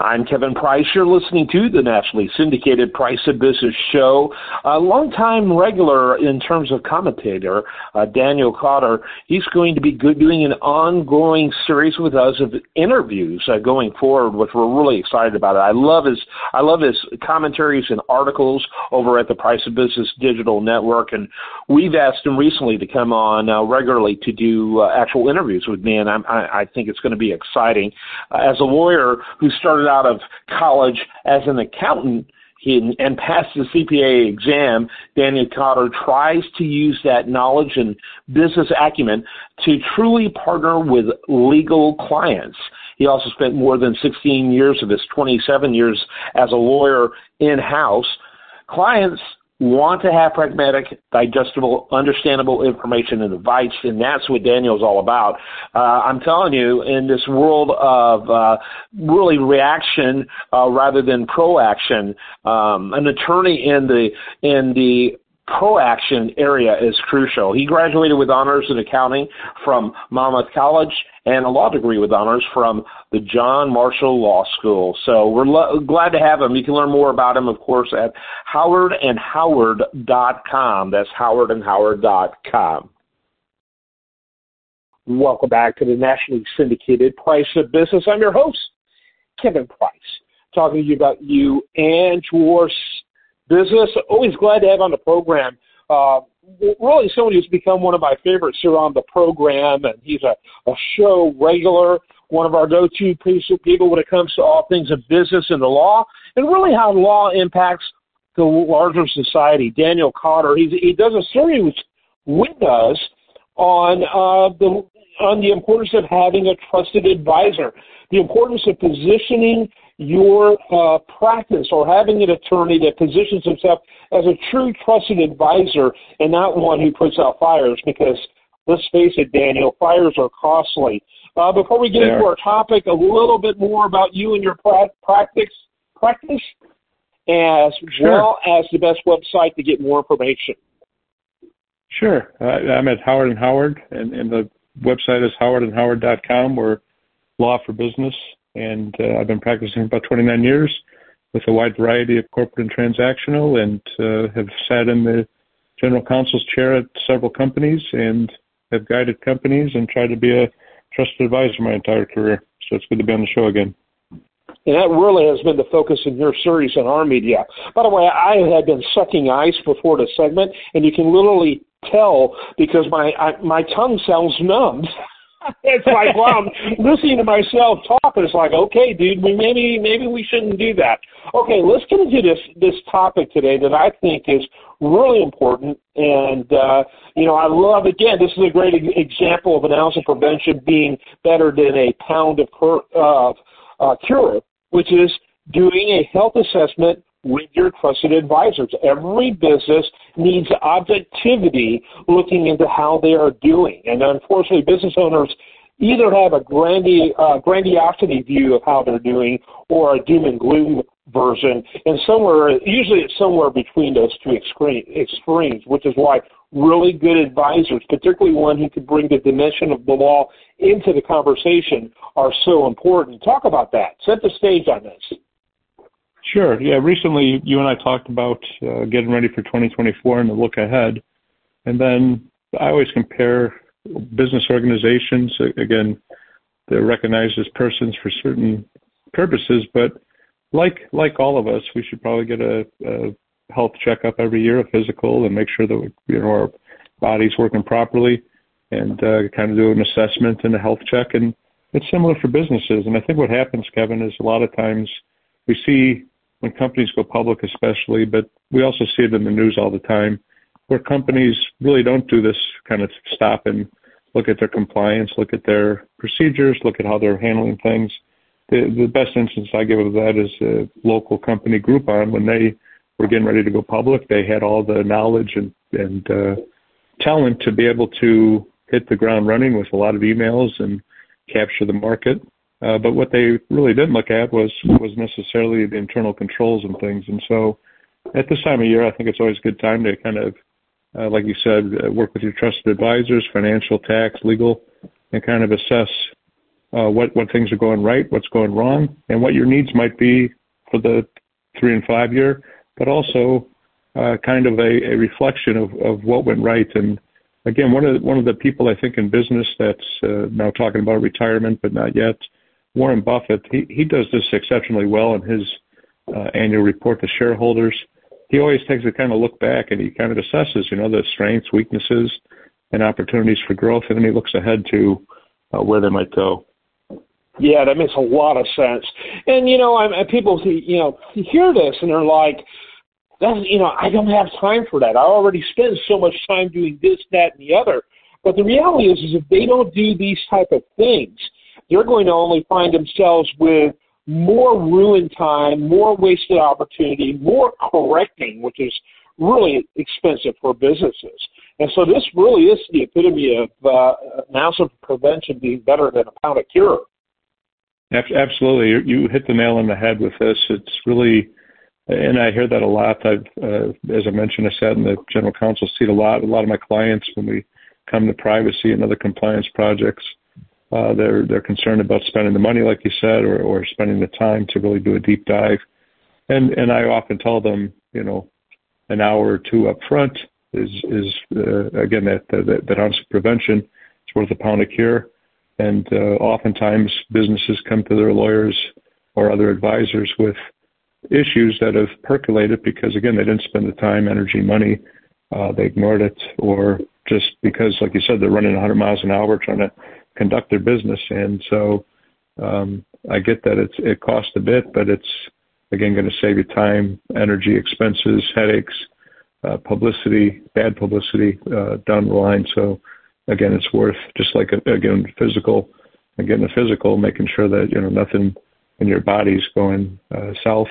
I'm Kevin Price. You're listening to the nationally syndicated Price of Business show. A longtime regular in terms of commentator, uh, Daniel Cotter, he's going to be doing an ongoing series with us of interviews uh, going forward, which we're really excited about. It. I love his I love his commentaries and articles over at the Price of Business Digital Network, and we've asked him recently to come on uh, regularly to do uh, actual interviews with me, and I, I think it's going to be exciting. Uh, as a lawyer who started started out of college as an accountant and passed the CPA exam, Daniel Cotter tries to use that knowledge and business acumen to truly partner with legal clients. He also spent more than 16 years of his 27 years as a lawyer in house. Clients want to have pragmatic, digestible, understandable information and advice, and that's what Daniel's all about. Uh, I'm telling you, in this world of uh, really reaction uh, rather than proaction, um, an attorney in the in the proaction area is crucial. He graduated with honors in accounting from Monmouth College and a law degree with honors from the John Marshall Law School. So we're lo- glad to have him. You can learn more about him, of course, at howardandhoward.com. That's howardandhoward.com. Welcome back to the nationally syndicated Price of Business. I'm your host, Kevin Price, talking to you about you and your business. Always glad to have on the program. Uh, really, someone who's become one of my favorites here on the program, and he's a, a show regular, one of our go-to people when it comes to all things of business and the law, and really how law impacts the larger society. Daniel Cotter, he's, he does a series with us on uh, the on the importance of having a trusted advisor, the importance of positioning your uh, practice or having an attorney that positions himself as a true trusted advisor and not one who puts out fires because let's face it, Daniel, fires are costly. Uh, before we get there. into our topic, a little bit more about you and your pra- practice, practice, as sure. well as the best website to get more information. Sure. Uh, I'm at Howard and Howard, and, and the website is howardandhoward.com. We're law for business and uh, I've been practicing for about 29 years with a wide variety of corporate and transactional, and uh, have sat in the general counsel's chair at several companies and have guided companies and tried to be a trusted advisor my entire career. So it's good to be on the show again. And that really has been the focus in your series on our media. By the way, I had been sucking ice before the segment, and you can literally tell because my I, my tongue sounds numbed. it's like, wow, I'm listening to myself talk, and it's like, okay, dude, we maybe maybe we shouldn't do that. Okay, let's get into this this topic today that I think is really important, and uh, you know, I love again. This is a great example of an ounce of prevention being better than a pound of uh, uh, cure, which is doing a health assessment with your trusted advisors. Every business needs objectivity looking into how they are doing. And unfortunately, business owners either have a grandi- uh, grandiosity view of how they're doing or a doom and gloom version. And somewhere, usually it's somewhere between those two extremes, which is why really good advisors, particularly one who can bring the dimension of the law into the conversation, are so important. Talk about that. Set the stage on this. Sure. Yeah. Recently, you and I talked about uh, getting ready for 2024 and the look ahead. And then I always compare business organizations. Again, they're recognized as persons for certain purposes, but like like all of us, we should probably get a, a health checkup every year, a physical, and make sure that we, you know our body's working properly, and uh, kind of do an assessment and a health check. And it's similar for businesses. And I think what happens, Kevin, is a lot of times we see when companies go public, especially, but we also see it in the news all the time, where companies really don't do this kind of stop and look at their compliance, look at their procedures, look at how they're handling things. The, the best instance I give of that is a local company Groupon. When they were getting ready to go public, they had all the knowledge and, and uh, talent to be able to hit the ground running with a lot of emails and capture the market. Uh, but what they really didn't look at was was necessarily the internal controls and things. And so, at this time of year, I think it's always a good time to kind of, uh, like you said, uh, work with your trusted advisors, financial, tax, legal, and kind of assess what things are going right, what's going wrong, and what your needs might be for the three and five year, but also kind of a, reflection of, of what went right. And again, one of the, one of the people I think in business that's now talking about retirement, but not yet, Warren Buffett. He he does this exceptionally well in his uh, annual report to shareholders. He always takes a kind of look back and he kind of assesses, you know, the strengths, weaknesses, and opportunities for growth, and then he looks ahead to uh, where they might go. Yeah, that makes a lot of sense. And you know, I'm, people you know hear this and they're like, "That's you know, I don't have time for that. I already spend so much time doing this, that, and the other." But the reality is, is if they don't do these type of things, they're going to only find themselves with more ruined time, more wasted opportunity, more correcting, which is really expensive for businesses. And so this really is the epitome of uh, of prevention being better than a pound of cure. Absolutely, you hit the nail on the head with this. It's really, and I hear that a lot. I've, uh, as I mentioned, I sat in the general counsel seat a lot. A lot of my clients, when we come to privacy and other compliance projects, uh, they're they're concerned about spending the money, like you said, or or spending the time to really do a deep dive. And and I often tell them, you know, an hour or two up front is is uh, again that that, that ounce of prevention is worth a pound of cure. And uh, oftentimes businesses come to their lawyers or other advisors with issues that have percolated because again they didn't spend the time, energy, money, uh, they ignored it, or just because, like you said, they're running 100 miles an hour trying to conduct their business. And so um, I get that it's it costs a bit, but it's again going to save you time, energy, expenses, headaches, uh, publicity, bad publicity uh, down the line. So again, it's worth just like a, again physical, again the physical, making sure that you know nothing in your body's going uh, south.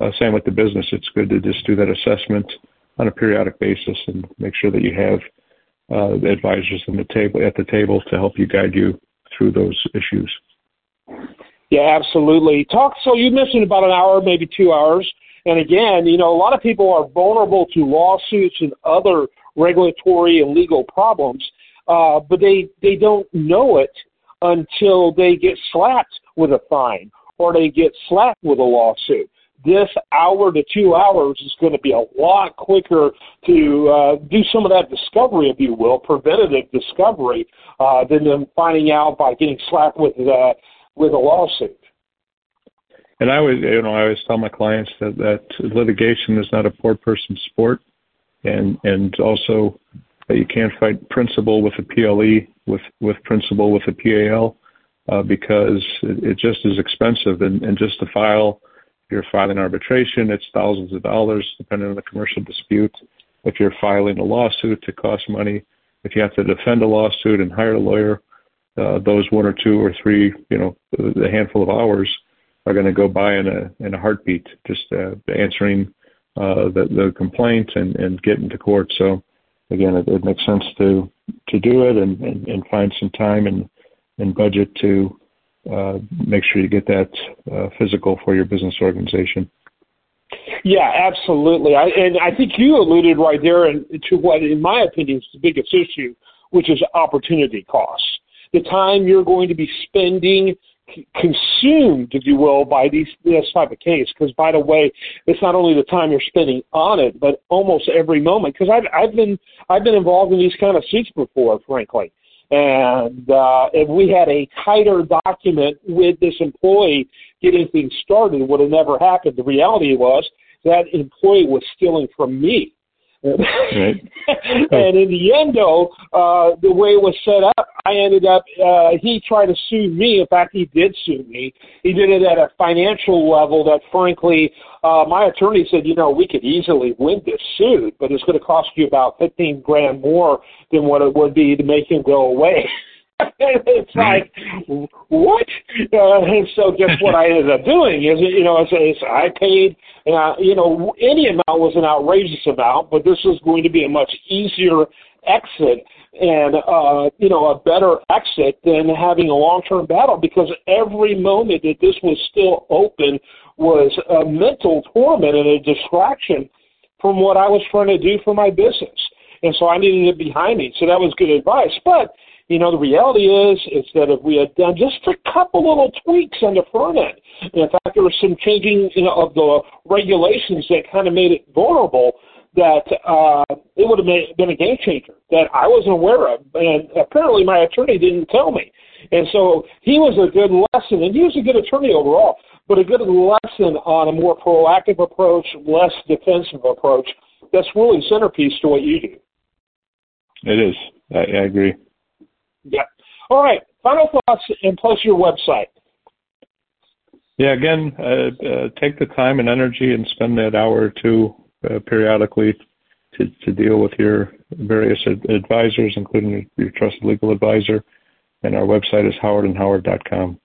Uh, same with the business. It's good to just do that assessment on a periodic basis and make sure that you have advisors the table at the table to help you guide you through those issues. Yeah, absolutely. Talk. So you mentioned about an hour, maybe two hours. And again, you know, a lot of people are vulnerable to lawsuits and other regulatory and legal problems, uh, but they they don't know it until they get slapped with a fine or they get slapped with a lawsuit this hour to two hours is going to be a lot quicker to uh, do some of that discovery, if you will, preventative discovery, uh, than them finding out by getting slapped with uh, with a lawsuit. And I always, you know, I always tell my clients that that litigation is not a poor person's sport, and and also that you can't fight principle with a PLE with with principle with a PAL uh, because it, it just is expensive and, and just to file you're filing arbitration, it's thousands of dollars, depending on the commercial dispute. If you're filing a lawsuit, it costs money. If you have to defend a lawsuit and hire a lawyer, uh, those one or two or three, you know, the handful of hours are going to go by in a in a heartbeat, just uh, answering uh, the the complaint and and getting to court. So again, it, it makes sense to to do it and, and and find some time and and budget to make sure you get that uh, physical for your business organization. Yeah, absolutely. I, and I think you alluded right there to what, in my opinion, is the biggest issue, which is opportunity costs. The time you're going to be spending consumed, if you will, by these this type of case. Because by the way, it's not only the time you're spending on it, but almost every moment. Because I've I've been I've been involved in these kind of suits before, frankly. And uh, if we had a tighter document with this employee getting things started, would have never happened. The reality was that employee was stealing from me. Right. and in the end, though, uh, the way it was set up, I ended up, uh, he tried to sue me. In fact, he did sue me. He did it at a financial level that, frankly, uh, my attorney said, you know, we could easily win this suit, but it's going to cost you about 15 grand more than what it would be to make him go away. it's like what? Uh, and so guess what I ended up doing is you know is, is I paid uh, you know any amount was an outrageous amount, but this was going to be a much easier exit and uh, you know a better exit than having a long term battle because every moment that this was still open was a mental torment and a distraction from what I was trying to do for my business. And so I needed it behind me. So that was good advice. But you know, the reality is is that if we had done just a couple little tweaks on the front end, in fact, there was some changing you know, of the regulations that kind of made it vulnerable. That uh, it would have made, been a game changer that I wasn't aware of, and apparently my attorney didn't tell me. And so he was a good lesson, and he was a good attorney overall, but a good lesson on a more proactive approach, less defensive approach. That's really centerpiece to what you do. It is. I, I agree. Yeah. All right. Final thoughts and plus your website. Yeah. Again, uh, uh, take the time and energy and spend that hour or two uh, periodically to, to deal with your various ad- advisors, including your, your trusted legal advisor. And our website is howardandhoward.com.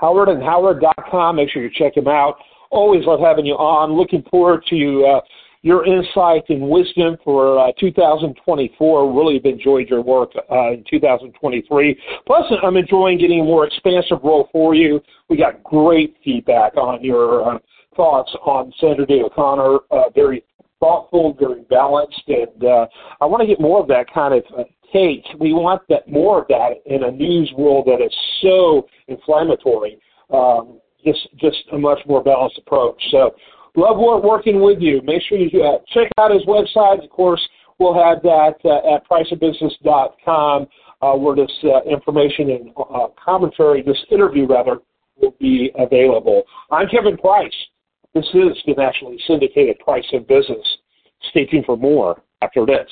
Howardandhoward.com. Make sure you check him out. Always love having you on. Looking forward to uh, your insight and wisdom for uh, 2024. Really have enjoyed your work uh, in 2023. Plus, I'm enjoying getting a more expansive role for you. We got great feedback on your uh, thoughts on Sandra Day O'Connor. Uh, very thoughtful, very balanced, and uh, I want to get more of that kind of uh, take. We want that more of that in a news world that is so inflammatory. Um, just just a much more balanced approach. So love working with you. Make sure you uh, check out his website. Of course, we'll have that uh, at priceofbusiness.com uh, where this uh, information and uh, commentary, this interview rather, will be available. I'm Kevin Price. This is the nationally syndicated Price of Business. Stay tuned for more after this.